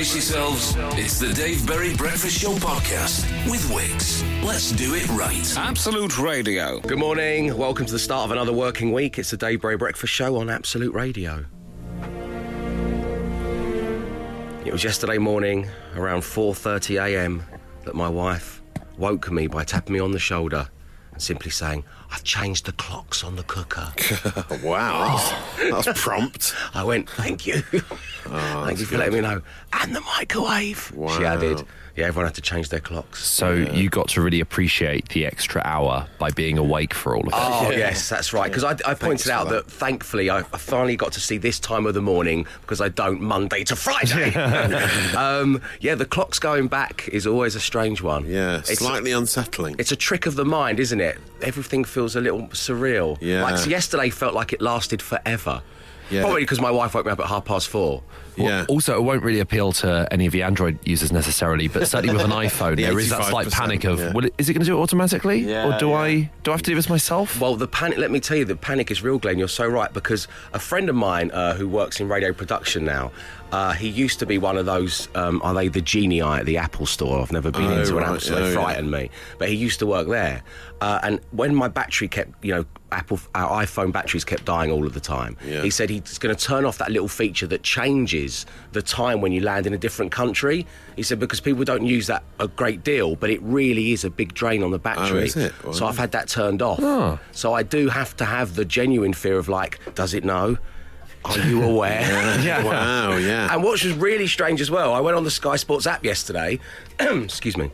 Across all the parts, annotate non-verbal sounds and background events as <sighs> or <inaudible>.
Brace yourselves. It's the Dave Berry Breakfast Show podcast with Wix. Let's do it right. Absolute Radio. Good morning. Welcome to the start of another working week. It's the Dave Berry Breakfast Show on Absolute Radio. It was yesterday morning, around 4:30 a.m., that my wife woke me by tapping me on the shoulder and simply saying, "I've changed the clocks on the cooker." <laughs> Wow, that's, <laughs> that's prompt. I went, "Thank you, oh, thank you for letting me know." And the microwave. She added, "Yeah, everyone had to change their clocks." So you got to really appreciate the extra hour by being awake for all of it. Oh <laughs> yes, that's right. Because I, I pointed for out that. that. thankfully I, I finally got to see this time of the morning because I don't Monday to Friday. <laughs> <laughs> um, yeah, the clock's going back is always a strange one. Yeah, it's slightly unsettling. It's a trick of the mind, isn't it? Everything feels a little surreal. Yeah. Like yesterday felt like it lasted forever. Yeah. Probably because my wife woke me up at half past four. Yeah. Also, it won't really appeal to any of the Android users necessarily, but certainly with an <laughs> iPhone, The there is that slight panic of, yeah. will it, is it going to do it automatically, Yeah, or do yeah. I do I have to do this myself? Well, the panic. Let me tell you, the panic is real, Glenn. You're so right because a friend of mine uh, who works in radio production now, uh, he used to be one of those. Um, are they the genii at the Apple Store? I've never been Oh, into an right. Apple Store. Oh, They frightened me. But he used to work there, uh, and when my battery kept, you know, Apple, our iPhone batteries kept dying all of the time. He said he's going to turn off that little feature that changes the time when you land in a different country. He said because people don't use that a great deal, but it really is a big drain on the oh, battery. Oh, is it? So I've had that turned off. Ah. So I do have to have the genuine fear of like, does it know? Are you <laughs> aware? Yeah. <laughs> Wow, yeah. And what was really strange as well, I went on the Sky Sports app yesterday. <clears throat> excuse me.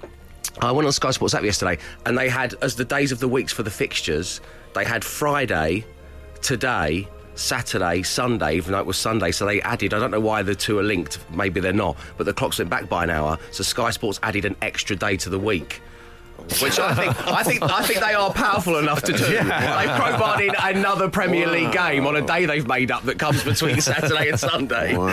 I went on Sky Sports app yesterday, and they had as the days of the weeks for the fixtures. They had Friday, today, Saturday, Sunday, even though it was Sunday. So they added. I don't know why the two are linked. Maybe they're not. But the clocks went back by an hour. So Sky Sports added an extra day to the week. Which I think, I think, I think they are powerful enough to do. Yeah. They crowbarred in another Premier League game on a day they've made up that comes between <laughs> Saturday and Sunday. Wow,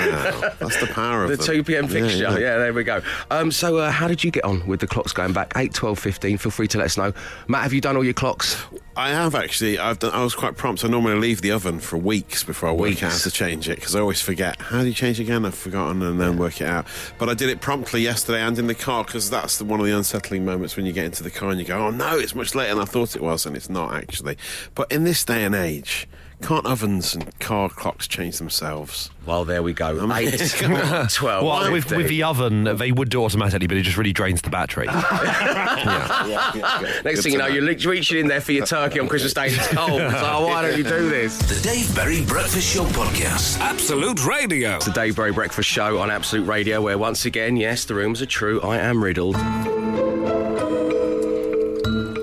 that's the power of The them. 2 p.m. fixture. Yeah, Yeah, yeah. there we go. Um, so, uh, how did you get on with the clocks going back? 8, 12, 15. Feel free to let us know. Matt, have you done all your clocks? I have actually. I've done. I was quite prompt. I normally leave the oven for weeks before I work out how to change it because I always forget. How do you change again? I've forgotten, and then work it out. But I did it promptly yesterday and in the car because that's the, one of the unsettling moments when you get into the car and you go, "Oh no, it's much later than I thought it was," and it's not actually. But in this day and age, can't ovens and car clocks change themselves? Well, there we go. 8, <laughs> 12. well, with, with the oven, they would do automatically, but it just really drains the battery. <laughs> Next thing you know, you're reaching in there for your turkey on Christmas Day and it's cold. So, oh, why don't you do this? The Dave Berry Breakfast Show podcast. Absolute Radio. The Dave Berry Breakfast Show on Absolute Radio, where once again, yes, the rumours are true. I am riddled.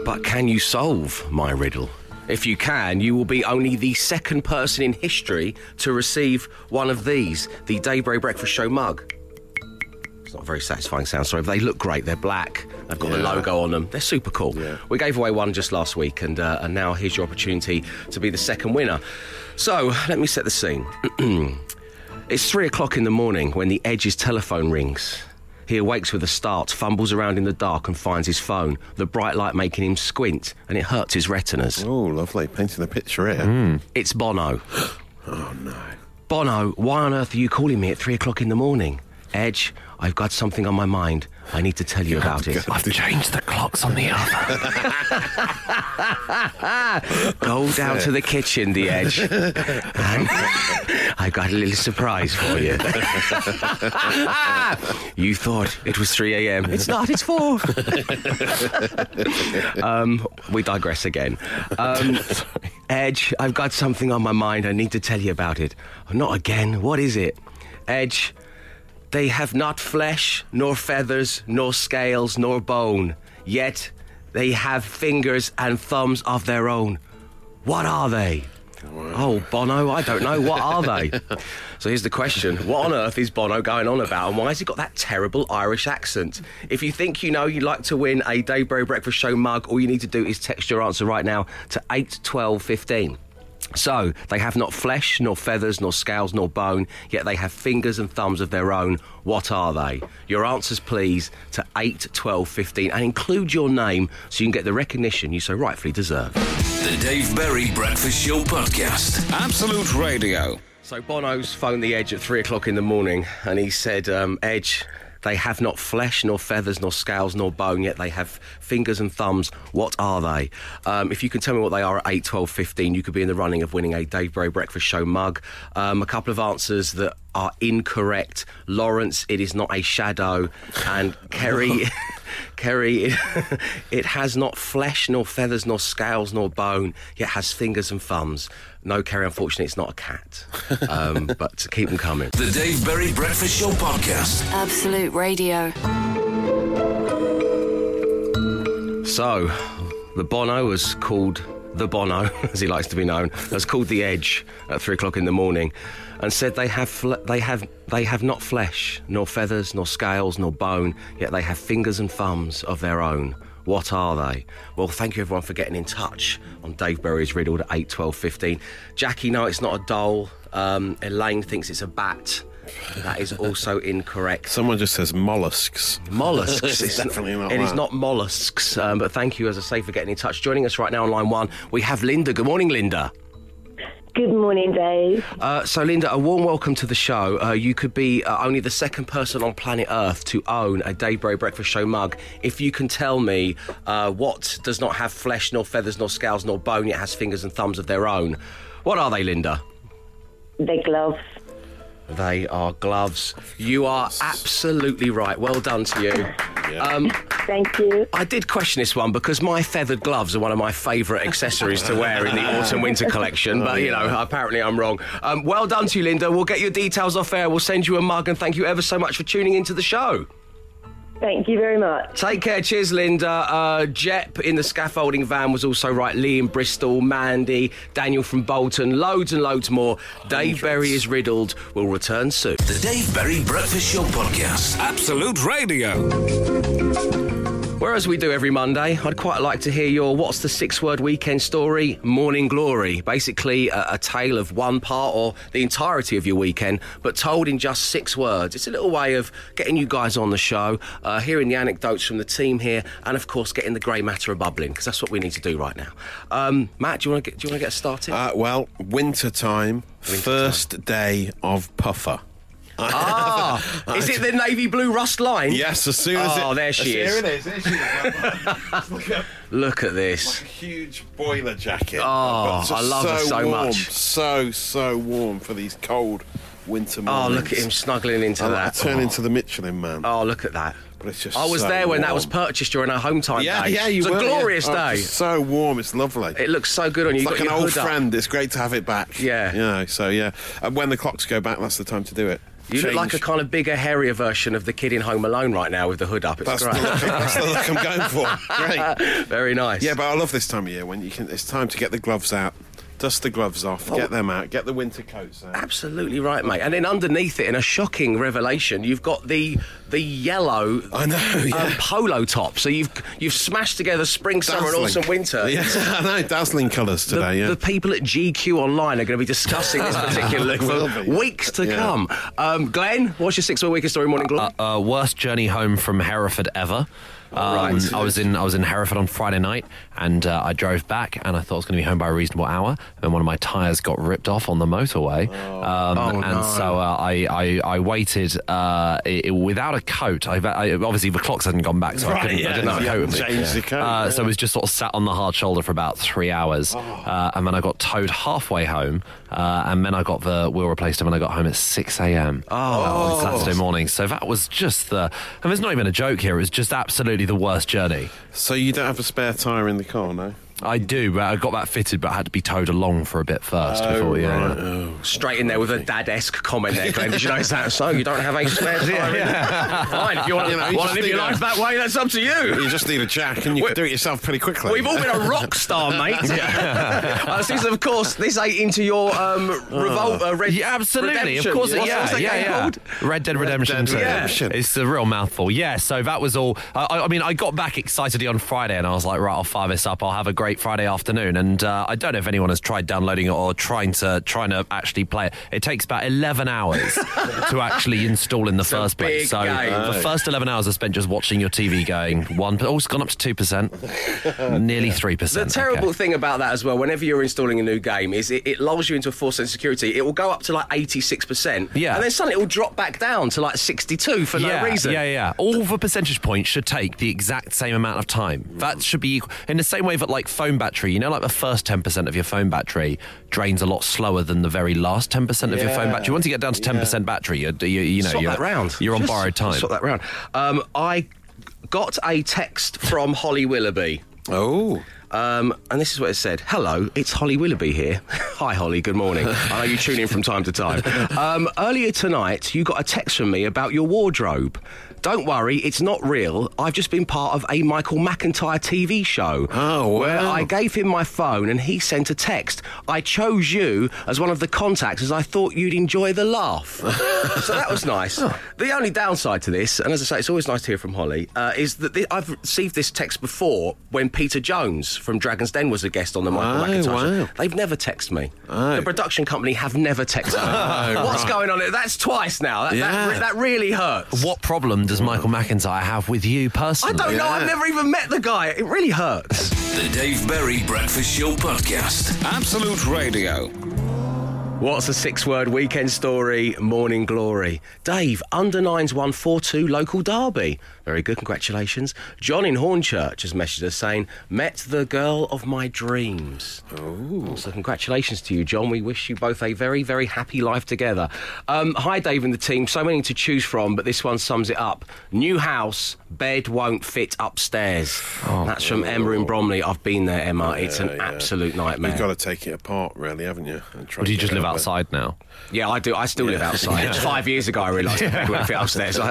But can you solve my riddle? If you can, you will be only the second person in history to receive one of these the Berry Breakfast Show mug. It's not a very satisfying sound, sorry, but they look great. They're black. They've got the logo on them. They're super cool. Yeah. We gave away one just last week, and, uh, and now here's your opportunity to be the second winner. So let me set the scene. <clears throat> It's three o'clock in the morning when the Edge's telephone rings. He awakes with a start, fumbles around in the dark, and finds his phone. The bright light making him squint, and it hurts his retinas. Oh, lovely, painting a picture here. Hmm. It's Bono. <gasps> Oh no. Bono, why on earth are you calling me at three o'clock in the morning? Edge, I've got something on my mind. I need to tell you about it. I've changed the clocks on the <laughs> oven. Go down to the kitchen, the Edge. And <laughs> I've got a little surprise for you. <laughs> you thought it was 3 a.m. It's not, it's 4. um, we digress again. Um, Edge, I've got something on my mind. I need to tell you about it. Not again. What is it? Edge, they have not flesh, nor feathers, nor scales, nor bone. Yet they have fingers and thumbs of their own. What are they? Oh, Bono, I don't know. What are they? so here's the question What on earth is Bono going on about, and why has he got that terrible Irish accent? If you think you know you'd like to win a Dave Berry Breakfast Show mug, all you need to do is text your answer right now to 81215. So, they have not flesh, nor feathers, nor scales, nor bone, yet they have fingers and thumbs of their own. What are they? Your answers, please, to 8, 12, 15, and include your name so you can get the recognition you so rightfully deserve. The Dave Berry Breakfast Show podcast. Absolute Radio. So Bono's phoned the Edge at three o'clock in the morning, and he said, um, "Edge, they have not flesh, nor feathers, nor scales, nor bone, yet they have fingers and thumbs. What are they? Um, if you can tell me what they are at 8, 12, 15, you could be in the running of winning a Dave Berry Breakfast Show mug. Um, a couple of answers that are incorrect. Lawrence, it is not a shadow, and <laughs> Kerry." <laughs> Kerry, <laughs> it has not flesh, nor feathers, nor scales, nor bone, yet has fingers and thumbs. No, Kerry, unfortunately, it's not a cat. Um, <laughs> but keep them coming. The Dave Berry Breakfast Show podcast. Absolute Radio. So, the Bono was called the Bono, <laughs> as he likes to be known, has called the Edge at three o'clock in the morning, and said they have fle- they have they have not flesh, nor feathers, nor scales, nor bone, yet they have fingers and thumbs of their own. What are they? Well, thank you everyone for getting in touch on Dave Berry's Riddled at 8, 12, 15. Jackie, no, it's not a doll. Um, Elaine thinks it's a bat. That is also <laughs> incorrect. Someone just says mollusks. Mollusks. <laughs> It's definitely not It is not mollusks. Um, but thank you, as I say, for getting in touch. Joining us right now on line one, we have Linda. Good morning, Linda. Good morning, Dave. Uh, so, Linda, a warm welcome to the show. Uh, you could be uh, only the second person on planet Earth to own a Dave Berry Breakfast Show mug. If you can tell me uh, what does not have flesh, nor feathers, nor scales, nor bone, yet has fingers and thumbs of their own, what are they, Linda? The gloves. They are gloves. You are absolutely right. Well done to you. Um, Thank you. I did question this one because my feathered gloves are one of my favourite accessories to wear in the <laughs> autumn winter collection. But you know, apparently I'm wrong. Um, well done to you, Linda. We'll get your details off air. We'll send you a mug, and thank you ever so much for tuning into the show. Thank you very much. Take care. Cheers, Linda. Uh, Jep in the scaffolding van was also right. Lee in Bristol, Mandy, Daniel from Bolton, loads and loads more. Dave Berry is riddled. Will return soon. The Dave Berry Breakfast Show podcast. Absolute Radio. Whereas we do every Monday, I'd quite like to hear your what's the six word weekend story? Morning Glory. Basically, a, a tale of one part or the entirety of your weekend, but told in just six words. It's a little way of getting you guys on the show, uh, hearing the anecdotes from the team here, and of course, getting the grey matter a bubbling, because that's what we need to do right now. Um, Matt, do you want to get, do you want to get started? Uh, well, winter time, first day of puffer. Ah, <laughs> is it the navy blue rust line? Yes, as soon as Oh, it, there she is. Here it <laughs> is. There she is. Look at Look at this. huge boiler jacket. Oh, But just I love her so warm, much. So so warm for these cold winter months. Oh, mornings. look at him snuggling into I, I that. turn Oh. into the Michelin man. Oh, look at that. But it's just I was so there when that was warm. purchased during our home time Yeah, day. yeah, you It were. was a yeah. glorious Oh, day. it's so warm. It's lovely. It looks so good on you. It's you like got an your old hood up. friend. It's great to have it back. Yeah. You know, so yeah. And when the clocks go back, that's the time to do it. You look like a kind of bigger, hairier version of the kid in Home Alone right now with the hood up. It's That's the, look, that's the look I'm going for. <laughs> Great. Very nice. Yeah, but I love this time of year when you can. It's time to get the gloves out, dust the gloves off, get them out, get the winter coats out. Absolutely right, mate. And then underneath it, in a shocking revelation, you've got the the yellow I know. Yeah. um, polo top. So you've you've smashed together spring, summer, and Dazzling. autumn, winter. <laughs> Yeah, I know. Dazzling colours The, today. yeah. the people at GQ Online are going to be discussing this <laughs> particular look for weeks to Yeah. come. Um, Glenn, what's your six-word weekend story morning glory? Uh, uh, worst journey home from Hereford ever. Um, Right. I was in I was in Hereford on Friday night, and uh, I drove back, and I thought I was going to be home by a reasonable hour. And one of my tyres got ripped off on the motorway, um, Oh, and no. so uh, I, I I waited uh, i i- without a coat. I, I obviously the clocks hadn't gone back, so I, couldn't, I didn't have a coat with me. haven't changed the coat, Uh, yeah. So I was just sort of sat on the hard shoulder for about three hours, uh, and then I got towed halfway home, uh, and then I got the wheel replaced, and when I got home at six a.m. Oh. on Saturday morning. So that was just the. And there's not even a joke here. It was just absolutely the worst journey. so you don't have a spare tyre in the car, no? I do, but I got that fitted, but I had to be towed along for a bit first before. Yeah. Oh. Straight in there with a dad-esque comment there, Glenn. Did you notice that? So you don't have a spare <laughs> tyre in Fine, if you want, You know, to you want to live your need a- life that way, that's up to you. You just need a jack, and you We- can do it yourself pretty quickly. We've all been a <laughs> rock star, mate. <laughs> uh, this is, of course, this ate into your um, revolt. Uh, Red Yeah, absolutely. Redemption. Of course, What's- yeah, what's that yeah, game yeah. called? Red Dead Redemption. Dead 2. Redemption. It's a real mouthful. Yeah, so that was all. I, I mean, I got back excitedly on Friday, and I was like, right, I'll fire this up. I'll have a great great Friday afternoon, and uh, I don't know if anyone has tried downloading it or trying to trying to actually play it. It takes about eleven hours to actually install in the first place. So game. the first eleven hours are spent just watching your TV, going one. Oh, it's gone up to two percent, <laughs> nearly three percent. The percent. terrible thing about that as well, whenever you're installing a new game, is it, it lulls you into a false sense of security. It will go up to like 86%, Yeah. and then suddenly it will drop back down to like 62 for yeah, no reason. Yeah, yeah. All the percentage points should take the exact same amount of time. That should be equal. In the same way that, like, phone battery, you know, like the first 10% of your phone battery drains a lot slower than the very last 10% of your phone Yeah. battery. Once you get down to 10% battery, you're, you, you know, Swap you're, that round. you're on Just borrowed time. Swap that round. Um, I got a text from Holly Willoughby. Oh. Um, and this is what it said. Hello, it's Holly Willoughby here. <laughs> Hi, Holly. Good morning. I know you tune in from time to time. <laughs> Um, earlier tonight, you got a text from me about your wardrobe. Don't worry, it's not real. I've just been part of a Michael McIntyre TV show. Oh, wow. Where I gave him my phone and he sent a text. I chose you as one of the contacts as I thought you'd enjoy the laugh. <laughs> so that was nice. The only downside to this, and as I say, it's always nice to hear from Holly, uh, is that the, I've received this text before when Peter Jones from Dragon's Den was a guest on the Michael Oh, McIntyre show. wow. They've never texted me. Oh. The production company have never texted me. <laughs> What's right. going on? there? That's twice now. That, that, Yeah. re- that really hurts. what problem does Michael McIntyre have with you personally? I don't know. I've never even met the guy. It really hurts. The Dave Berry Breakfast Show Podcast. Absolute Radio. What's a six word weekend story? Morning glory. Dave, under nines 142 local derby. Very good, congratulations. John in Hornchurch has messaged us saying, Met the girl of my dreams. Oh. So, congratulations to you, John. We wish you both a very, very happy life together. Um, hi, Dave and the team. So many to choose from, but this one sums it up. New house, bed won't fit upstairs. That's from Emma in Bromley. I've been there, Emma. it's an Yeah, yeah. absolute nightmare. You've got to take it apart, really, haven't you? And try do you just get live it up outside now? Yeah, I do. I still live outside. <laughs> Five years ago, I realised I went fit <laughs> upstairs. I,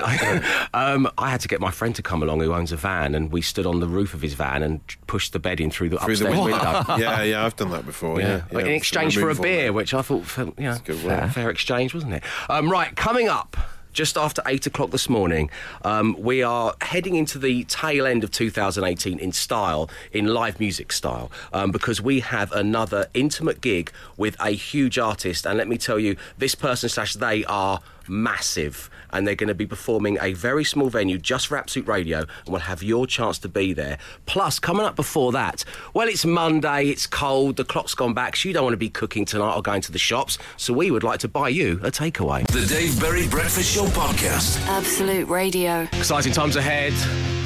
I, <laughs> um, I had to get my friend to come along who owns a van, and we stood on the roof of his van and pushed the bed in through the Through upstairs window. window. <laughs> yeah, yeah, I've done that before. Yeah, But yeah, in exchange for a beer, that. which I thought, felt, you know, fair, fair exchange, wasn't it? Um, right, coming up. Just after eight o'clock this morning, um, we are heading into the tail end of 2018 in style, in live music style, um, because we have another intimate gig with a huge artist. And let me tell you, this person slash they are massive and they're going to be performing a very small venue just for Absolute Radio and we'll have your chance to be there. Plus, coming up before that, well, it's Monday, it's cold, the clock's gone back, so you don't want to be cooking tonight or going to the shops, so we would like to buy you a takeaway. The Dave Berry Breakfast Show Podcast. Absolute Radio. Exciting times ahead.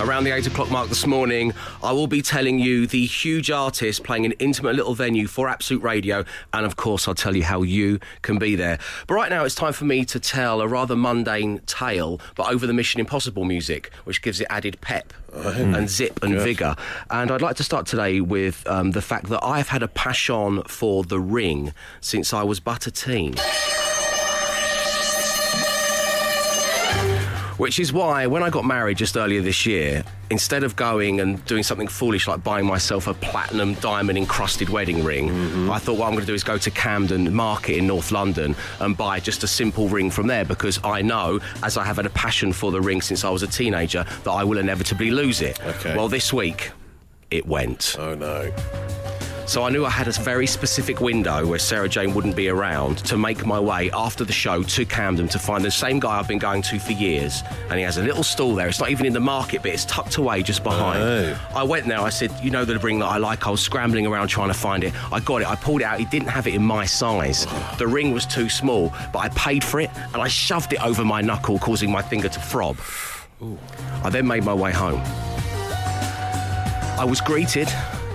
Around the 8 o'clock mark this morning, I will be telling you the huge artist playing an intimate little venue for Absolute Radio, and of course, I'll tell you how you can be there. But right now, it's time for me to tell a rather mundane tale, but over the Mission Impossible music, which gives it added pep and zip and vigour. And I'd like to start today with um, the fact that I've had a passion for The Ring since I was but a teen. Which is why, when I got married just earlier this year, instead of going and doing something foolish like buying myself a platinum diamond encrusted wedding ring, mm-hmm. I thought what I'm going to do is go to Camden Market in North London and buy just a simple ring from there because I know, as I have had a passion for the ring since I was a teenager, that I will inevitably lose it. Okay. Well, this week, it went. Oh no. So I knew I had a very specific window where Sarah Jane wouldn't be around to make my way after the show to Camden to find the same guy I've been going to for years. And he has a little stall there. It's not even in the market, but it's tucked away just behind. Oh. I went there. I said, "You know the ring that I like." I was scrambling around trying to find it. I got it. I pulled it out. He didn't have it in my size. The ring was too small, but I paid for it and I shoved it over my knuckle, causing my finger to throb. I then made my way home. I was greeted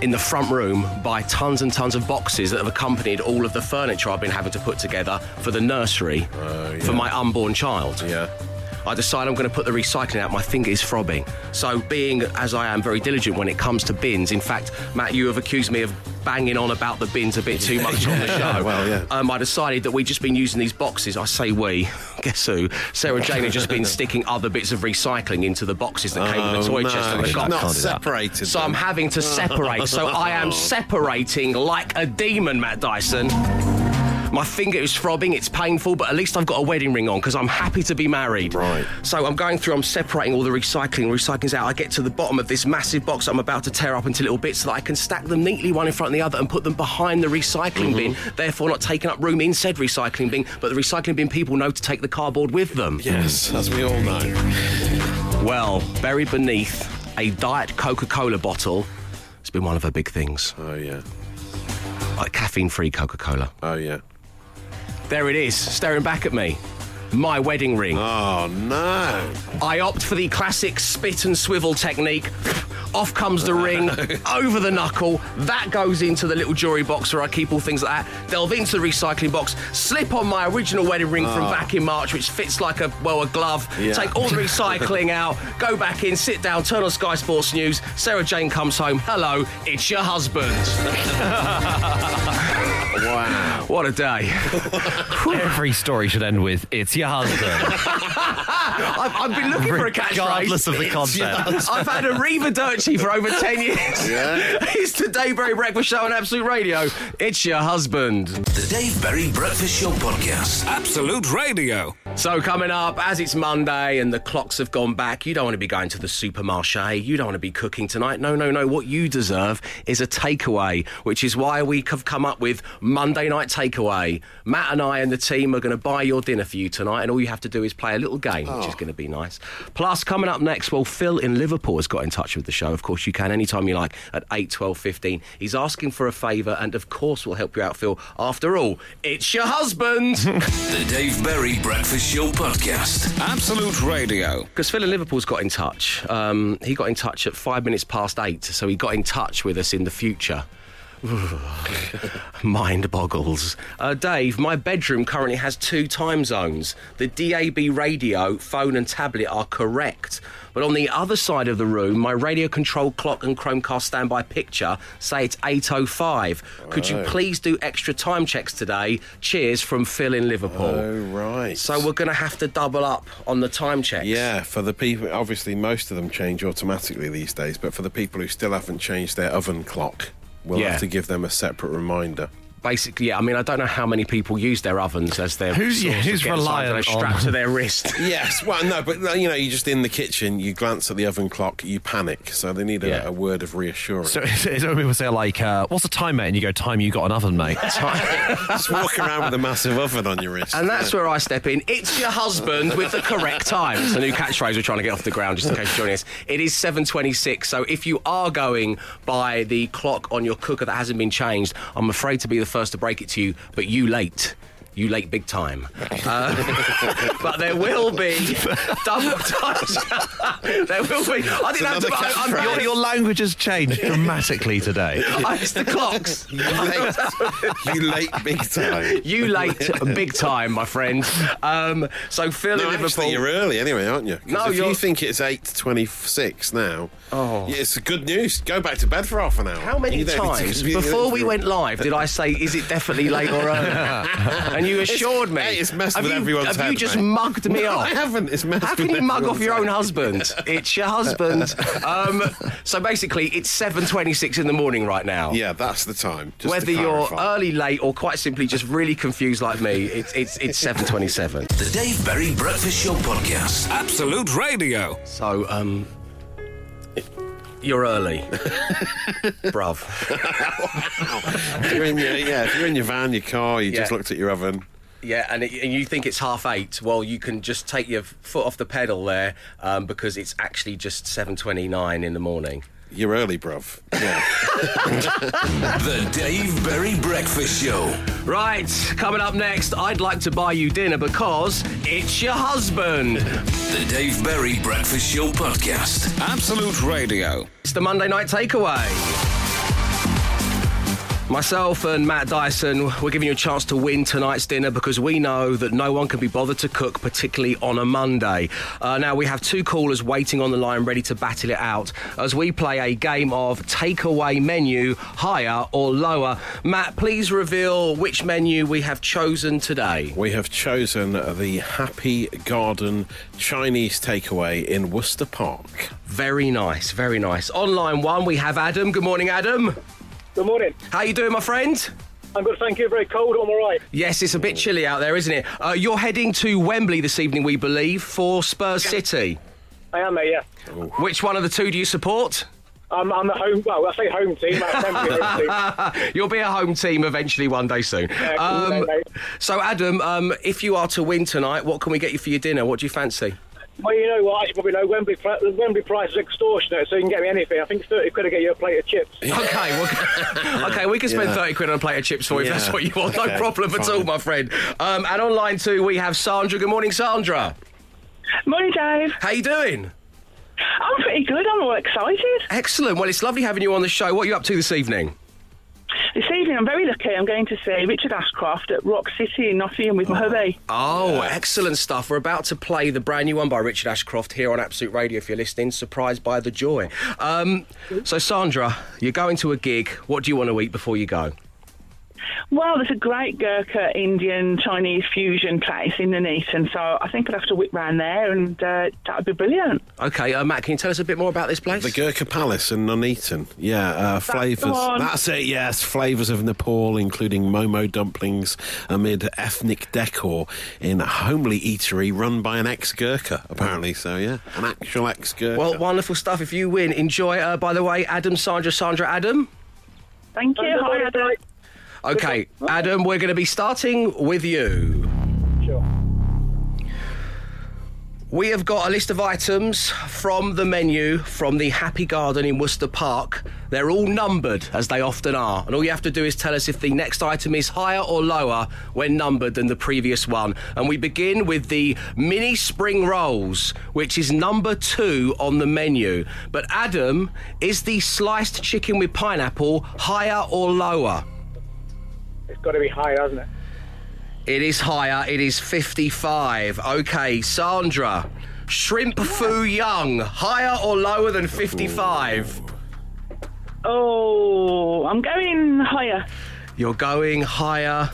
in the front room by tons and tons of boxes that have accompanied all of the furniture I've been having to put together for the nursery oh, for my unborn child. Yeah. I decide I'm going to put the recycling out. My finger is throbbing. So, being as I am very diligent when it comes to bins, in fact, Matt, you have accused me of banging on about the bins a bit too much on the <laughs> show. well, yeah. Um, I decided that we'd just been using these boxes. I say we. <laughs> Guess who? Sarah Jane had just been <laughs> sticking other bits of recycling into the boxes that came with the Oh, toy no. chest and She's not Can't do that. separated. So I'm having to separate. So I am separating like a demon, Matt Dyson. My finger is throbbing, it's painful, but at least I've got a wedding ring on because I'm happy to be married. Right. So I'm going through, I'm separating all the recycling. Recycling's out. I get to the bottom of this massive box I'm about to tear up into little bits so that I can stack them neatly one in front of the other and put them behind the recycling mm-hmm. bin, therefore not taking up room in said recycling bin, but the recycling bin people know to take the cardboard with them. Yes, as we all know. Well, buried beneath a Diet Coca Cola bottle It's been one of her big things. Oh, yeah. Like caffeine free Coca Cola. Oh, yeah. There it is, staring back at me. My wedding ring. Oh, no. I opt for the classic spit and swivel technique. Off comes the ring, <laughs> over the knuckle. That goes into the little jewelry box where I keep all things like that. Delve into the recycling box, slip on my original wedding ring from oh. back in March, which fits like a well a glove. Yeah. Take all the <laughs> recycling out, go back in, sit down, turn on Sky Sports News. Sarah Jane comes home. Hello, it's your husband. <laughs> Wow. What a day. <laughs> Every story should end with "It's your husband," <laughs> I've, I've been looking for a catchphrase. regardless of the content. I've had a Riva for over 10 years. Yeah. <laughs> It's the Dave Berry Breakfast Show on Absolute Radio. It's your husband. The Dave Berry Breakfast Show Podcast. Absolute Radio. So, coming up, as it's Monday and the clocks have gone back, you don't want to be going to the supermarché. You don't want to be cooking tonight. No, no, no. What you deserve is a takeaway, which is why we have come up with Monday Night Takeaway. Matt and I and the team are going to buy your dinner for you tonight, and all you have to do is play a little game, which is going to be nice. Plus, coming up next, well, Phil in Liverpool has got in touch with the show. Of course, you can anytime you like at 8, 12, 15. He's asking for a favour, and of course, we'll help you out, Phil. After all, it's your husband. <laughs> The Dave Berry Breakfast Show Podcast. Absolute Radio. Because Phil in Liverpool's got in touch. Um, he got in touch at five minutes past eight, so he got in touch with us in the future. <sighs> Mind boggles. Uh, Dave, my bedroom currently has two time zones. The DAB radio, phone, and tablet are correct. But on the other side of the room, my radio controlled clock and Chromecast standby picture say it's 8.05. Could you Oh. please do extra time checks today? Cheers from Phil in Liverpool. Oh, right. So we're going to have to double up on the time checks. Yeah, for the people, obviously most of them change automatically these days, but for the people who still haven't changed their oven clock, we'll Yeah. have to give them a separate reminder. Basically, yeah. I mean, I don't know how many people use their ovens as their Who's- source yeah, of who's getting something strapped to their <laughs> wrist. Yes, well, no, but uh, you know, you're just in the kitchen, you glance at the oven clock, you panic, so they need a, Yeah. a word of reassurance. So <laughs> it's when people say like, uh, "What's the time, mate?" and you go, "Time, you got an oven, mate." <laughs> just walk around with a massive oven on your wrist. And that's where I step in. It's your husband with the correct time. It's a new catchphrase we're trying to get off the ground, just in case you're joining us. It is 7.26, so if you are going by the clock on your cooker that hasn't been changed, I'm afraid to be the first to break it to you, but you late. You late big time. Uh, <laughs> but there will be <laughs> double times. <laughs> there will be. I didn't have to. another I, I'm, your, your language has changed dramatically today. I, it's the clocks. you late, you late big time. You late big time, my friend. Um, so Phil No, in actually, you're early anyway, aren't you? 'Cause No, if you're- you think it's eight twenty-six now, Oh. yeah, it's good news. Go back to bed for half an hour. How many You don't need to times be- before we went live did I say, "Is it definitely late or early?" <laughs> and you assured me. hey, it's messed have with you, everyone's Have you just mate. mugged me No, off? I haven't. It's messed How with can you mug off everyone's your own husband? <laughs> it's your husband. Um, so basically, it's seven twenty-six in the morning right now. Yeah, that's the time. just Whether you're early, late, or quite simply just really confused like me, it's it's it's seven twenty-seven. The Dave Berry Breakfast Show Podcast. Absolute Radio. So um, you're early, <laughs> bruv. If you're in your, yeah, if you're in your van, your car, you just Yeah. looked at your oven. Yeah, and, it, and you think it's half eight. Well, you can just take your foot off the pedal there um, because it's actually just seven twenty-nine in the morning. You're early, bruv. Yeah. <laughs> The Dave Berry Breakfast Show. Right, coming up next, I'd like to buy you dinner because it's your husband. The Dave Berry Breakfast Show Podcast. Absolute Radio. It's the Monday night takeaway. Myself and Matt Dyson, we're giving you a chance to win tonight's dinner because we know that no one can be bothered to cook, particularly on a Monday. Uh, now, we have two callers waiting on the line ready to battle it out as we play a game of takeaway menu, higher or lower. Matt, please reveal which menu we have chosen today. We have chosen the Happy Garden Chinese takeaway in Worcester Park. Very nice, very nice. On line one, we have Adam. Good morning, Adam. Good morning. How you doing, my friend? I'm good, thank you. Very cold, I'm all right. Yes, it's a bit chilly out there, isn't it? Uh, you're heading to Wembley this evening, we believe, for Spurs City. I am, mate, yeah. Which one of the two do you support? I'm, I'm the home, well, I say home team, home team. <laughs> You'll be a home team eventually one day soon. Yeah, Um, mate. so, Adam, um, if you are to win tonight, what can we get you for your dinner? What do you fancy? Well, you know what, as you probably know, Wembley, pri- Wembley price is extortionate, so you can get me anything. I think 30 quid to get you a plate of chips. <laughs> Okay, well, <laughs> okay, we can spend Yeah. 30 quid on a plate of chips for you if that's what you want. No Okay, problem at all, my friend. Um, and online, too, we have Sandra. Good morning, Sandra. Morning, Dave. How you doing? I'm pretty good. I'm all excited. Excellent. Well, it's lovely having you on the show. What are you up to this evening? This evening, I'm very lucky. I'm going to see Richard Ashcroft at Rock City in Nottingham with my hubby. Oh, excellent stuff. We're about to play the brand new one by Richard Ashcroft here on Absolute Radio if you're listening. Surprised by the joy. Um, so, Sandra, you're going to a gig. What do you want to eat before you go? Well, there's a great Gurkha Indian Chinese fusion place in Nuneaton, so I think I'd have to whip round there, and uh, that would be brilliant. Okay, uh, Matt, can you tell us a bit more about this place? The Gurkha Palace in Nuneaton. Yeah, uh, flavours. That's it, yes. Flavours of Nepal, including Momo dumplings amid ethnic decor in a homely eatery run by an ex Gurkha, apparently. So, yeah, an actual ex Gurkha. well, wonderful stuff. If you win, enjoy. Uh, by the way, Adam, Sandra, Sandra, Adam. Thank you. Hi, Adam. Okay, Adam, we're going to be starting with you. Sure. We have got a list of items from the menu from the Happy Garden in Worcester Park. They're all numbered, as they often are, and all you have to do is tell us if the next item is higher or lower when numbered than the previous one. And we begin with the mini spring rolls, which is number two on the menu. But Adam, is the sliced chicken with pineapple higher or lower? It's got to be higher, hasn't it? It is higher. It is 55. Okay, Sandra. Shrimp Foo Young, higher or lower than 55? Oh, I'm going higher. You're going higher.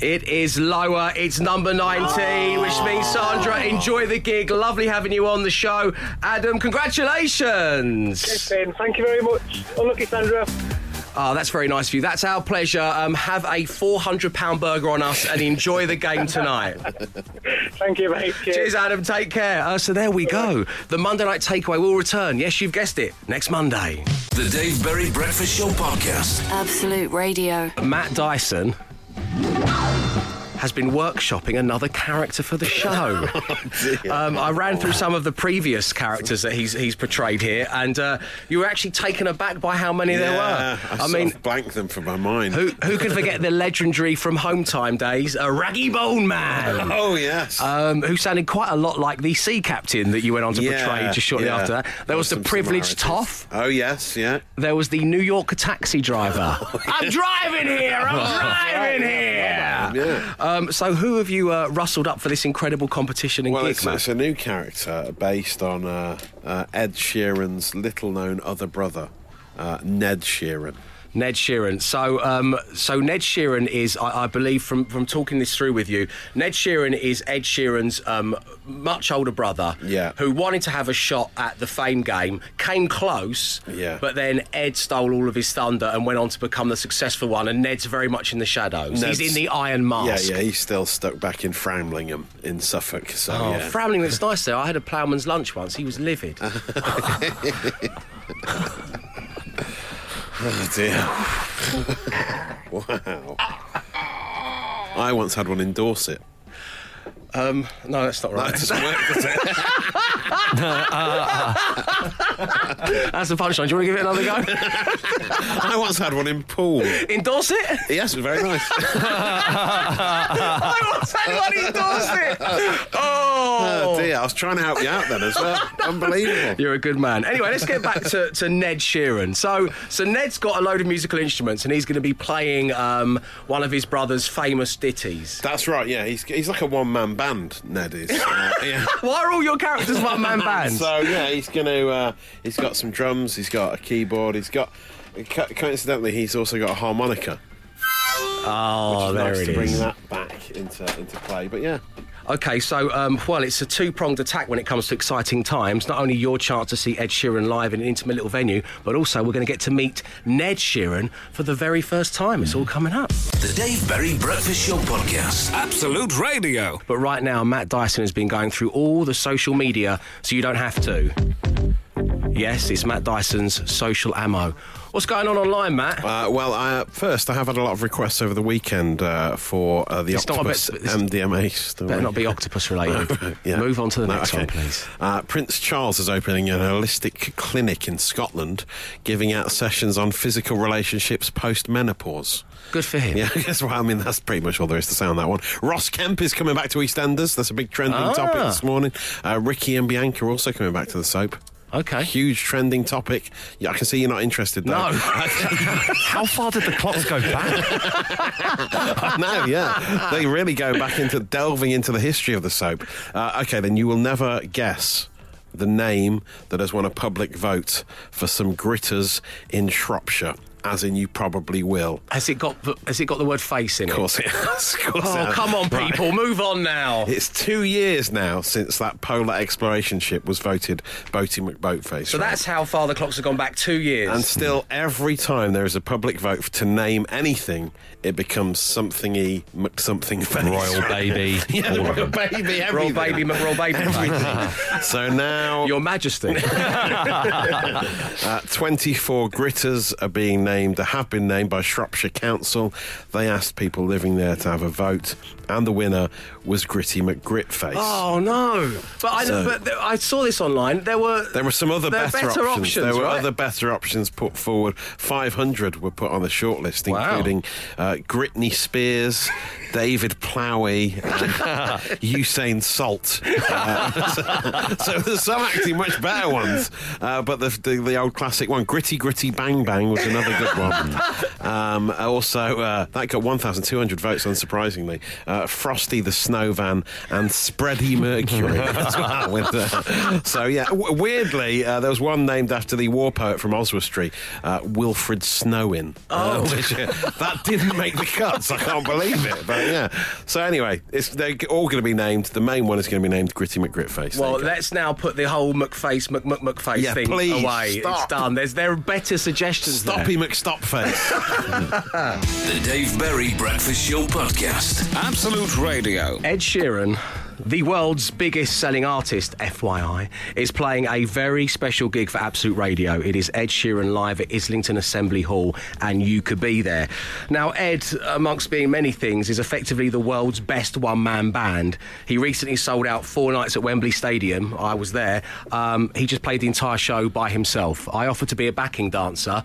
It is lower. It's number 19, which means Sandra, enjoy the gig. Lovely having you on the show. Adam, congratulations. Ben, thank you very much. Oh, Unlucky, Sandra. Oh, that's very nice of you. That's our pleasure. Um, have a £400 burger on us and enjoy the game tonight. <laughs> Thank you, mate. Cheers. Cheers, Adam. Take care. Uh, so there we go. The Monday Night Takeaway will return. Yes, you've guessed it. Next Monday. The Dave Berry Breakfast Show Podcast. Absolute Radio. Matt Dyson has been workshopping another character for the show. <laughs> um, I ran through some of the previous characters that he's he's portrayed here, and uh, you were actually taken aback by how many there were. I, I mean. blanked them from my mind. Who, who can forget the legendary from Home Time days, a Raggy Bone Man? <laughs> Oh, yes. um, who sounded quite a lot like the sea captain that you went on to portray just shortly yeah. after that. There was the privileged. Toff. Oh, yes, yeah. There was the New York taxi driver. <laughs> I'm driving here. I'm driving here. Yeah. Um, so, who have you uh, rustled up for this incredible competition and Well, gig, it's, it's a new character based on uh, uh, Ed Sheeran's little known other brother, uh, Ned Sheeran. Ned Sheeran. So, um, so Ned Sheeran is, I, I believe, from from talking this through with you, Ned Sheeran is Ed Sheeran's um, much older brother, Yeah. who wanted to have a shot at the Fame game, came close, Yeah. but then Ed stole all of his thunder and went on to become the successful one. And Ned's very much in the shadows. Ned's- He's in the Iron Mask. Yeah, yeah, he's still stuck back in Framlingham in Suffolk. So, Oh, yeah. It's nice there. I had a ploughman's lunch once. He was livid. <laughs> <laughs> Oh, dear. <laughs> wow. I once had one in Dorset. Um, no, that's not right. That doesn't work, does it? <laughs> That's the punchline. Do you want to give it another go? <laughs> I once had one in Poole. In Dorset? Yes, it was very nice. I once had one in Dorset. Oh, Oh. dear. I was trying to help you out then as well. <laughs> Unbelievable. You're a good man. Anyway, let's get back to, to Ned Sheeran. So, so Ned's got a load of musical instruments, and he's going to be playing um, one of his brother's famous ditties. That's right, yeah. He's, he's like a one man band, Ned is. Uh, <laughs> yeah. Why are all your characters one man <laughs> bands? So yeah, he's going to. Uh, he's got some drums. He's got a keyboard. He's got. co- Coincidentally, he's also got a harmonica. oh, Which is there nice it to bring that back into into play. But yeah, Okay, so, um, well, it's a two pronged attack when it comes to exciting times. Not only your chance to see Ed Sheeran live in an intimate little venue, but also we're going to get to meet Ned Sheeran for the very first time. It's all coming up. The Dave Berry Breakfast Show Podcast. Absolute Radio. But right now, Matt Dyson has been going through all the social media, so you don't have to. Yes, it's Matt Dyson's social ammo. What's going on online, Matt? Uh, well, I, first, I have had a lot of requests over the weekend uh, for uh, the It's Octopus bit- MDMA story. Better not be octopus related. <laughs> Yeah. <laughs> Move on to the No, next okay. one, please. Uh, Prince Charles is opening an holistic clinic in Scotland, giving out sessions on physical relationships post menopause. Good for him. Yeah, <laughs> I guess well, I mean that's pretty much all there is to say on that one. Ross Kemp is coming back to EastEnders. That's a big trending Ah. topic this morning. Uh, Ricky and Bianca are also coming back to the soap. Okay. Huge trending topic. Yeah, I can see you're not interested. Though. No. <laughs> How far did the clocks go back? <laughs> no, yeah. They really go back into delving into the history of the soap. Uh, okay, then you will never guess the name that has won a public vote for some gritters in Shropshire. As in, you probably will. Has it got has it got the word face in it? Of course it has. Of course it Oh, has. come on, Right. people, move on now. It's two years now since that polar exploration ship was voted Boaty McBoatface. So right? that's how far the clocks have gone back two years. And still, every time there is a public vote to name anything, it becomes something-y, Mc- something <laughs> face. Royal baby. <laughs> Yeah, all royal baby, Roll everything. baby, McRoll baby. So now, Your Majesty. <laughs> uh, 24 gritters are being named, have been named by Shropshire Council. They asked people living there to have a vote, and the winner was Gritty McGritface. oh no! But I, So- but I saw this online. There were There were some other better, better options. options, There were right? other better options put forward. 500 were put on the shortlist, Wow. including uh, Gritney Spears, David Plowie, and <laughs> Usain Salt. Uh, so, <laughs> so there's some actually much better ones. Uh, but the, the, the old classic one, Gritty Gritty Bang Bang, was another good one. <laughs> Um, also, uh, that got 1,200 votes, unsurprisingly. Uh, Frosty the Snowvan and Spready Mercury <laughs> as well. With, uh, so, yeah, w- weirdly, uh, there was one named after the war poet from Oswestry, uh, Wilfred Snowin. Oh. <laughs> which, uh, that didn't make the cuts. I can't believe it. But yeah. So, anyway, it's, they're all going to be named. The main one is going to be named Gritty McGritface. Well, let's now put the whole McFace, Mc, Mc, McFace Yeah, thing away. stop. It's done. There's there are better suggestions. there. Stoppy McStopface. <laughs> The Dave Berry Breakfast Show Podcast. Absolute Radio. Ed Sheeran, the world's biggest selling artist, FYI, is playing a very special gig for Absolute Radio. It is Ed Sheeran live at Islington Assembly Hall, and you could be there. Now, Ed, amongst being many things, is effectively the world's best one man band. He recently sold out four nights at Wembley Stadium. I was there. Um, he just played the entire show by himself. I offered to be a backing dancer.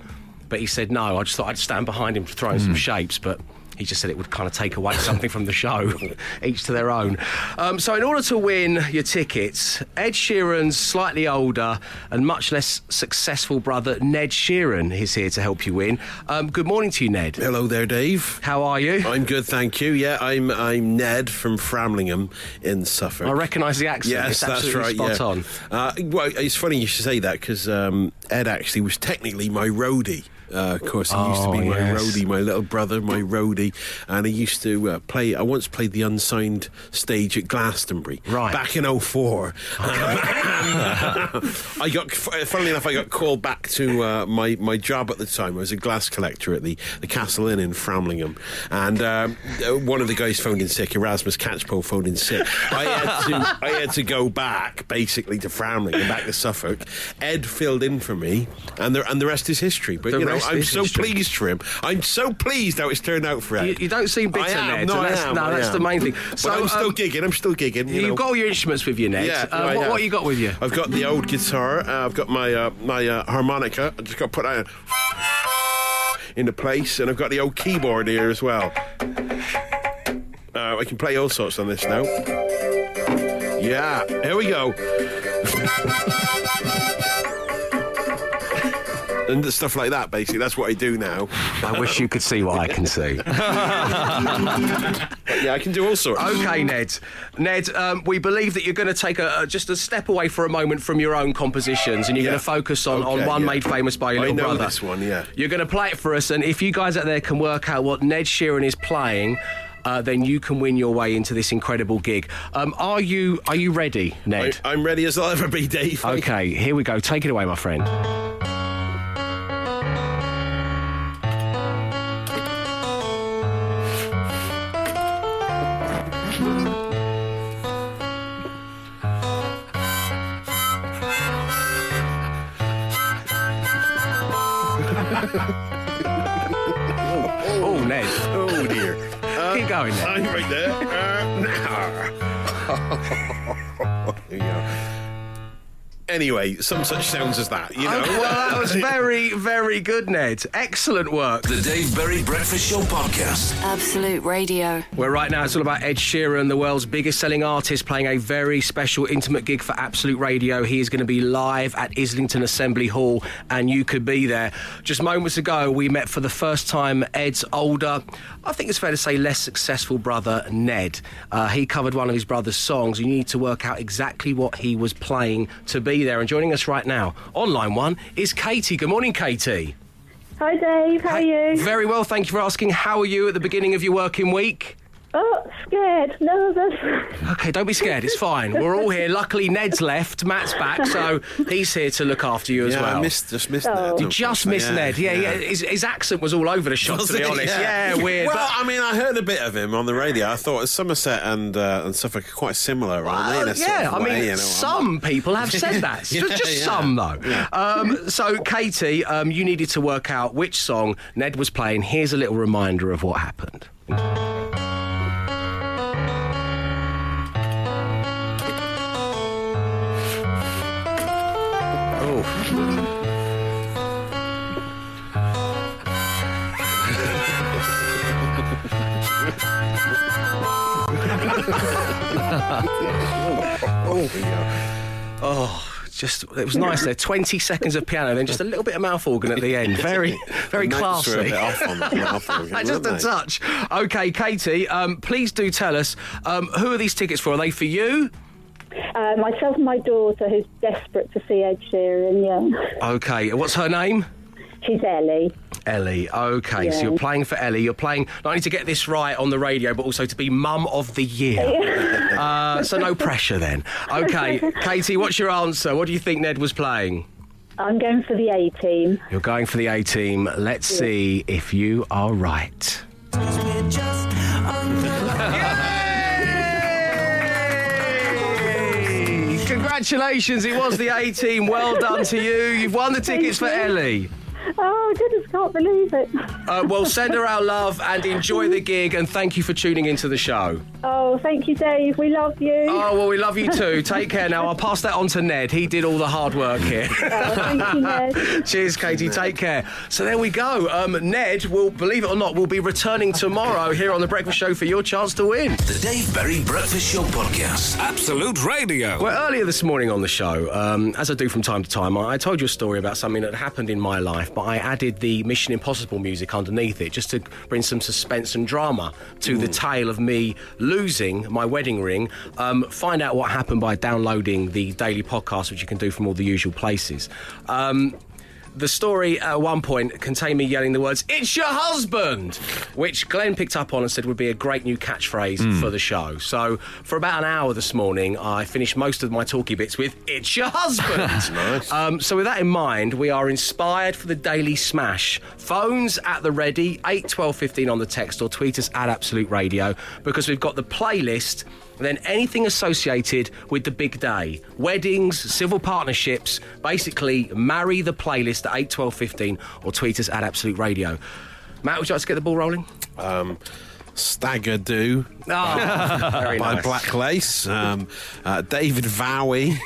But he said no. I just thought I'd stand behind him throwing some shapes, but he just said it would kind of take away something from the show. <laughs> Each to their own. Um, so, in order to win your tickets, Ed Sheeran's slightly older and much less successful brother, Ned Sheeran, is here to help you win. Um, good morning to you, Ned. Hello there, Dave. How are you? I'm good, thank you. Yeah, I'm I'm Ned from Framlingham in Suffolk. I recognise the accent. Yes, it's that's right. spot yeah. on. Uh, well, it's funny you should say that because um, Ed actually was technically my roadie. Uh, of course, he used to Oh, be my yes. roadie, my little brother, my roadie, and he used to uh, play. I once played the unsigned stage at Glastonbury, Right. back in 04. <laughs> I got, funnily enough, I got called back to uh, my my job at the time. I was a glass collector at the, the Castle Inn in Framlingham, and um, uh, one of the guys phoned in sick. Erasmus Catchpole phoned in sick. I had to I had to go back basically to Framlingham, back to Suffolk. Ed filled in for me, and the and the rest is history. But The you know, rest I'm so pleased for him. I'm so pleased how it's turned out for Ed. You, you don't seem bitter, I am, Ned. No, that's, no, that's the main thing. But I'm still um, gigging. I'm still gigging. You You've know. got all your instruments with you, Ned. Yeah, Uh, right, what, yeah. what you got with you? I've got the old guitar. Uh, I've got my uh, my uh, harmonica. I just got to put that into place, and I've got the old keyboard here as well. Uh, I can play all sorts on this now. Yeah, here we go. <laughs> and stuff like that. Basically, that's what I do now. I wish you could see what I can see. <laughs> Yeah, I can do all sorts. Okay, Ned. Ned, um, we believe that you're going to take a, a- just a step away for a moment from your own compositions, and you're Yeah. going to focus on, on one yeah. made famous by your little brother. this one, yeah. You're going to play it for us, and if you guys out there can work out what Ned Sheeran is playing. uh, then you can win your way into this incredible gig. Um, are you Are you ready, Ned? I, am ready as I'll ever be, Dave. Okay, here we go. Take it away, my friend. Oh, Ned. Oh dear. Keep going, Ned. I'm right there. Uh, there you go. Anyway, some such sounds as that, you know. Okay, well, that was very, very good, Ned. Excellent work. The Dave Berry Breakfast Show podcast. Absolute Radio. Where right now it's all about Ed Sheeran, the world's biggest selling artist, playing a very special intimate gig for Absolute Radio. He is going to be live at Islington Assembly Hall, and you could be there. Just moments ago, we met for the first time Ed's older, I think it's fair to say less successful brother, Ned. Uh, he covered one of his brother's songs, and you need to work out exactly what he was playing to be there. And joining us right now on line one is Katie. Good morning, Katie. Hi, Dave. How are you? Very well, thank you for asking. How are you at the beginning of your working week? Oh, scared, nervous. Okay, don't be scared. It's fine. We're all here. Luckily, Ned's left. Matt's back, so he's here to look after you as yeah, well. I missed, just missed Oh. that. you just missed Ned. Yeah, yeah. His, his accent was all over the shop, Was to be it? honest. Yeah, weird. Well, but- I mean, I heard a bit of him on the radio. I thought Somerset and uh, and Suffolk are quite similar, aren't they? in a sort yeah, of I way, mean, you know, I'm some people have said that. <laughs> Yeah, just just yeah. some, though. Um, so, Katie, um, you needed to work out which song Ned was playing. Here's a little reminder of what happened. Oh, just it was nice there. Twenty seconds of piano, then just a little bit of mouth organ at the end. Very, very The notes were a classy. bit off on that mouth organ, <laughs> just a they? touch. Okay, Katie, um, please do tell us um, who are these tickets for? Are they for you? Uh, myself and my daughter, who's desperate to see Ed Sheeran, yeah. Okay, what's her name? She's Ellie. Ellie. Okay, so you're playing for Ellie. You're playing not only to get this right on the radio, but also to be Mum of the Year. <laughs> uh, so no pressure then. Okay, <laughs> Katie, what's your answer? What do you think Ned was playing? I'm going for the A team. You're going for the A team. Let's see if you are right. Congratulations, it was the A team. Well done to you. You've won the tickets for Ellie. Oh, goodness, can't believe it. Uh, well, send her our love and enjoy the gig, and thank you for tuning into the show. Oh, thank you, Dave. We love you. Oh, well, we love you too. Take care now. I'll pass that on to Ned. He did all the hard work here. Oh, thank you, Ned. <laughs> Cheers, Katie. Take care. So there we go. Um, Ned will, believe it or not, will be returning tomorrow here on the Breakfast Show for your chance to win. The Dave Berry Breakfast Show podcast. Absolute Radio. Well, earlier this morning on the show, um, as I do from time to time, I, I told you a story about something that happened in my life, but I added the Mission Impossible music underneath it just to bring some suspense and drama to the tale of me losing my wedding ring. Um, find out what happened by downloading the daily podcast, which you can do from all the usual places. Um, the story at one point contained me yelling the words, It's your husband! Which Glenn picked up on and said would be a great new catchphrase for the show. So, for about an hour this morning, I finished most of my talky bits with, It's your husband! <laughs> Nice. Um, so, with that in mind, we are inspired for the daily smash. Phones at the ready, 8 12 15 on the text, or tweet us at Absolute Radio, because we've got the playlist then anything associated with the big day weddings, civil partnerships basically marry the playlist at 8 12 15 or tweet us at Absolute Radio. Matt, would you like to get the ball rolling? Um, Stagger Do Oh, <laughs> very by nice. Black Lace, um, uh, David Vowie,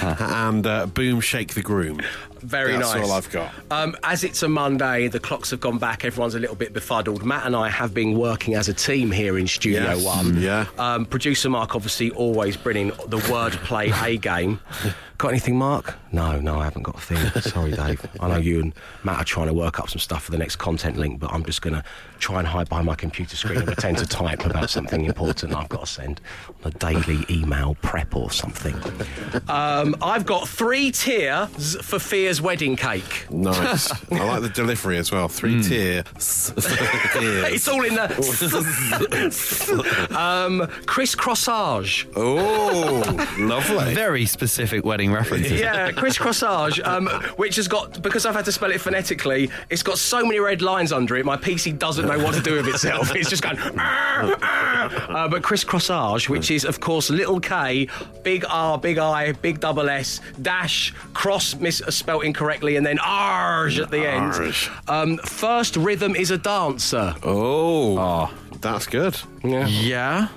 <laughs> and uh, Boom Shake the Groom. Very That's nice. That's all I've got. Um, as it's a Monday, the clocks have gone back. Everyone's a little bit befuddled. Matt and I have been working as a team here in Studio Yes. One. Yeah. Um, Producer Mark obviously always bringing the wordplay A game. <laughs> Got anything, Mark? No, no, I haven't got a thing. Sorry, Dave. I know <laughs> you and Matt are trying to work up some stuff for the next content link, but I'm just going to try and hide behind my computer screen and pretend to type about something important I've got to send on a daily email prep or something. Um, I've got three tiers for Fia's wedding cake. Nice. I like the delivery as well. Three tiers. <laughs> It's all in the <laughs> um, Chris Crossage. Oh, <laughs> lovely. Very specific wedding references. Yeah, Chris Crossage, um, which has got because I've had to spell it phonetically. It's got so many red lines under it. My PC doesn't know what to do with itself. It's just going. "Ah, ah." Uh, but Chris Crossage, which is of course little K, big R, big I, big double S, dash, cross misspelt incorrectly, and then Arge at the Arge. end. Um, first rhythm is a dancer. Oh, that's good. Yeah. Yeah.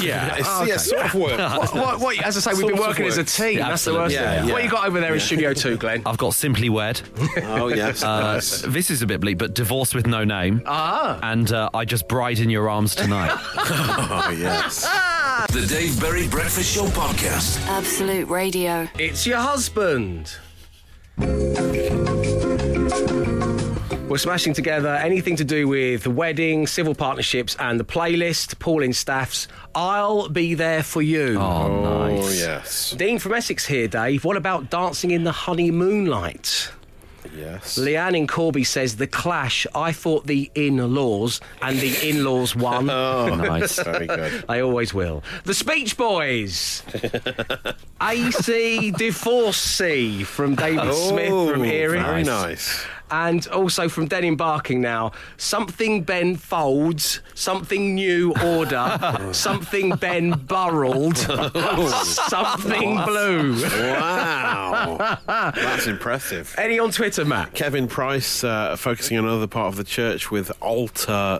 Yeah, <laughs> it's, okay. yeah, sort of work. <laughs> What, what, what, as I say, we've been Sort of working as a team. Yeah, That's the worst absolutely. thing. Yeah, What you got over there in Studio 2, Glenn? I've got Simply Wed. Oh, yes. <laughs> Uh, nice. this is a bit bleak, but Divorce with No Name. Ah. And uh, I Just Bride in Your Arms Tonight. Oh, yes. The Dave Berry Breakfast Show Podcast. Absolute Radio. It's your husband. We're smashing together anything to do with weddings, civil partnerships, and the playlist. Paul Pauline Staffs, I'll be there for you. oh, Oh, nice. yes. Dean from Essex here, Dave. What about dancing in the honey moonlight? Yes. Leanne in Corby says the clash. I thought the in-laws, and the in-laws won. <laughs> Oh, <laughs> Nice. Very good. <laughs> They always will. The Speech Boys. AC Divorcee from David oh, Smith from Oh, Erie. Very nice. And also from Den Embarking now. Something Ben folds, something new order, <laughs> something Ben burrowed, <laughs> something blue. Wow. <laughs> That's impressive. Any on Twitter, Matt? Kevin Price uh, focusing on another part of the church with altar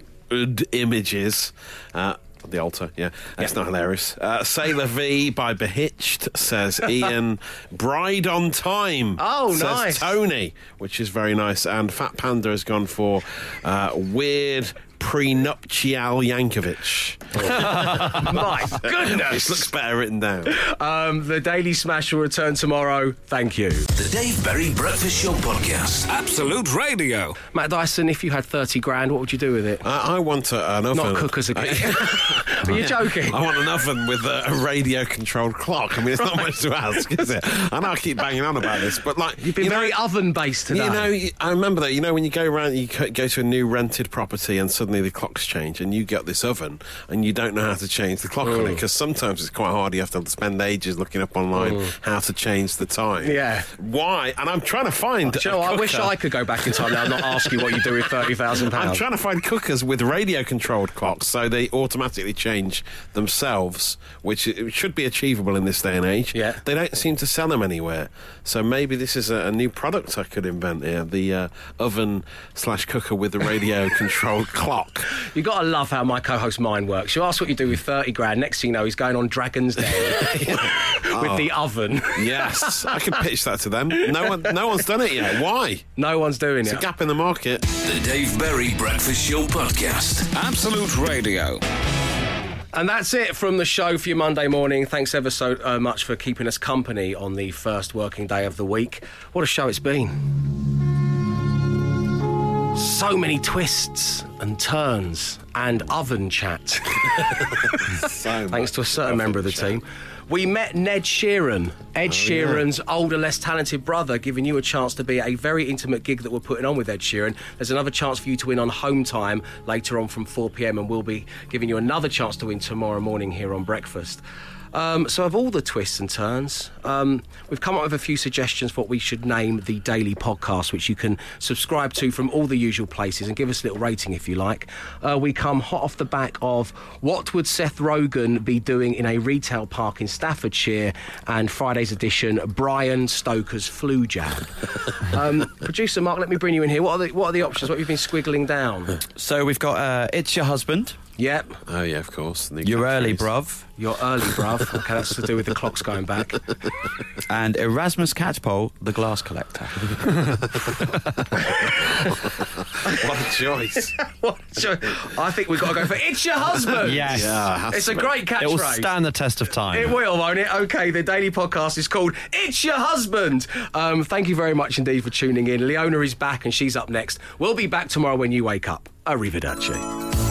images. Uh, the altar, yeah. That's not hilarious. Uh, Sailor V by Behitched says <laughs> Ian. Bride on time. Oh, says nice. Tony, which is very nice. And Fat Panda has gone for uh, weird prenuptial Yankovic. <laughs> My It <laughs> goodness. looks better written down. Um, the Daily Smash will return tomorrow. Thank you. The Dave Berry Breakfast Show Podcast. Absolute Radio. Matt Dyson, if you had 30 grand, what would you do with it? I, I want a, an oven. Not cookers again. <laughs> Are you joking? I want an oven with a, a radio controlled clock. I mean, it's not much to ask, is it? I know I keep banging on about this, but like. You've been you know, very oven based today. You know, I remember that. You know, when you go around, you go to a new rented property and suddenly the clocks change and you get this oven and you don't know how to change the clock on it because sometimes it's quite hard. You have to spend ages looking up online how to change the time. Yeah. Why? And I'm trying to find. Do you know, a? I wish. I could go back in time now and not ask you what you do with £30,000. I'm trying to find cookers with radio controlled clocks so they automatically change themselves, which should be achievable in this day and age. Yeah. They don't seem to sell them anywhere. So maybe this is a, a new product I could invent here the uh, oven slash cooker with the radio controlled <laughs> clock. You've got to love how my co host mind works. You ask what you do with 30 grand, next thing you know, he's going on Dragon's Den <laughs> with the oven. Yes, I could <laughs> pitch that to them. No one, no one's done it yet. Why? No one's doing it. It's a gap in the market. The Dave Berry Breakfast Show Podcast. Absolute Radio. And that's it from the show for your Monday morning. Thanks ever so uh, much for keeping us company on the first working day of the week. What a show it's been. So many twists and turns and oven chat. <laughs> So thanks to a certain member of the team. We met Ned Sheeran, Ed Sheeran's older, less talented brother, giving you a chance to be at a very intimate gig that we're putting on with Ed Sheeran. There's another chance for you to win on home time later on from 4 pm, and we'll be giving you another chance to win tomorrow morning here on Breakfast. Um, so, of all the twists and turns, um, we've come up with a few suggestions for what we should name the daily podcast, which you can subscribe to from all the usual places and give us a little rating if you like. Uh, we come hot off the back of what would Seth Rogen be doing in a retail park in Staffordshire, and Friday's edition, Brian Stoker's flu jab. <laughs> um, producer Mark, let me bring you in here. What are the what are the options? What have you been squiggling down? So we've got uh, It's Your Husband, Yep. Oh yeah, of course. The You're early, catchphrase. bruv. You're early, bruv. <laughs> Okay, that's to do with the clocks going back. And Erasmus Catchpole, the glass collector. <laughs> What a choice. <laughs> What a choice! I think we've got to go for It's Your Husband. Yes. yeah, it It's a be. great catchphrase. It will stand the test of time. It will, won't it? Okay, the daily podcast is called It's Your Husband. Um, thank you very much indeed for tuning in. Leona is back and she's up next. We'll be back tomorrow when you wake up. Arrivederci.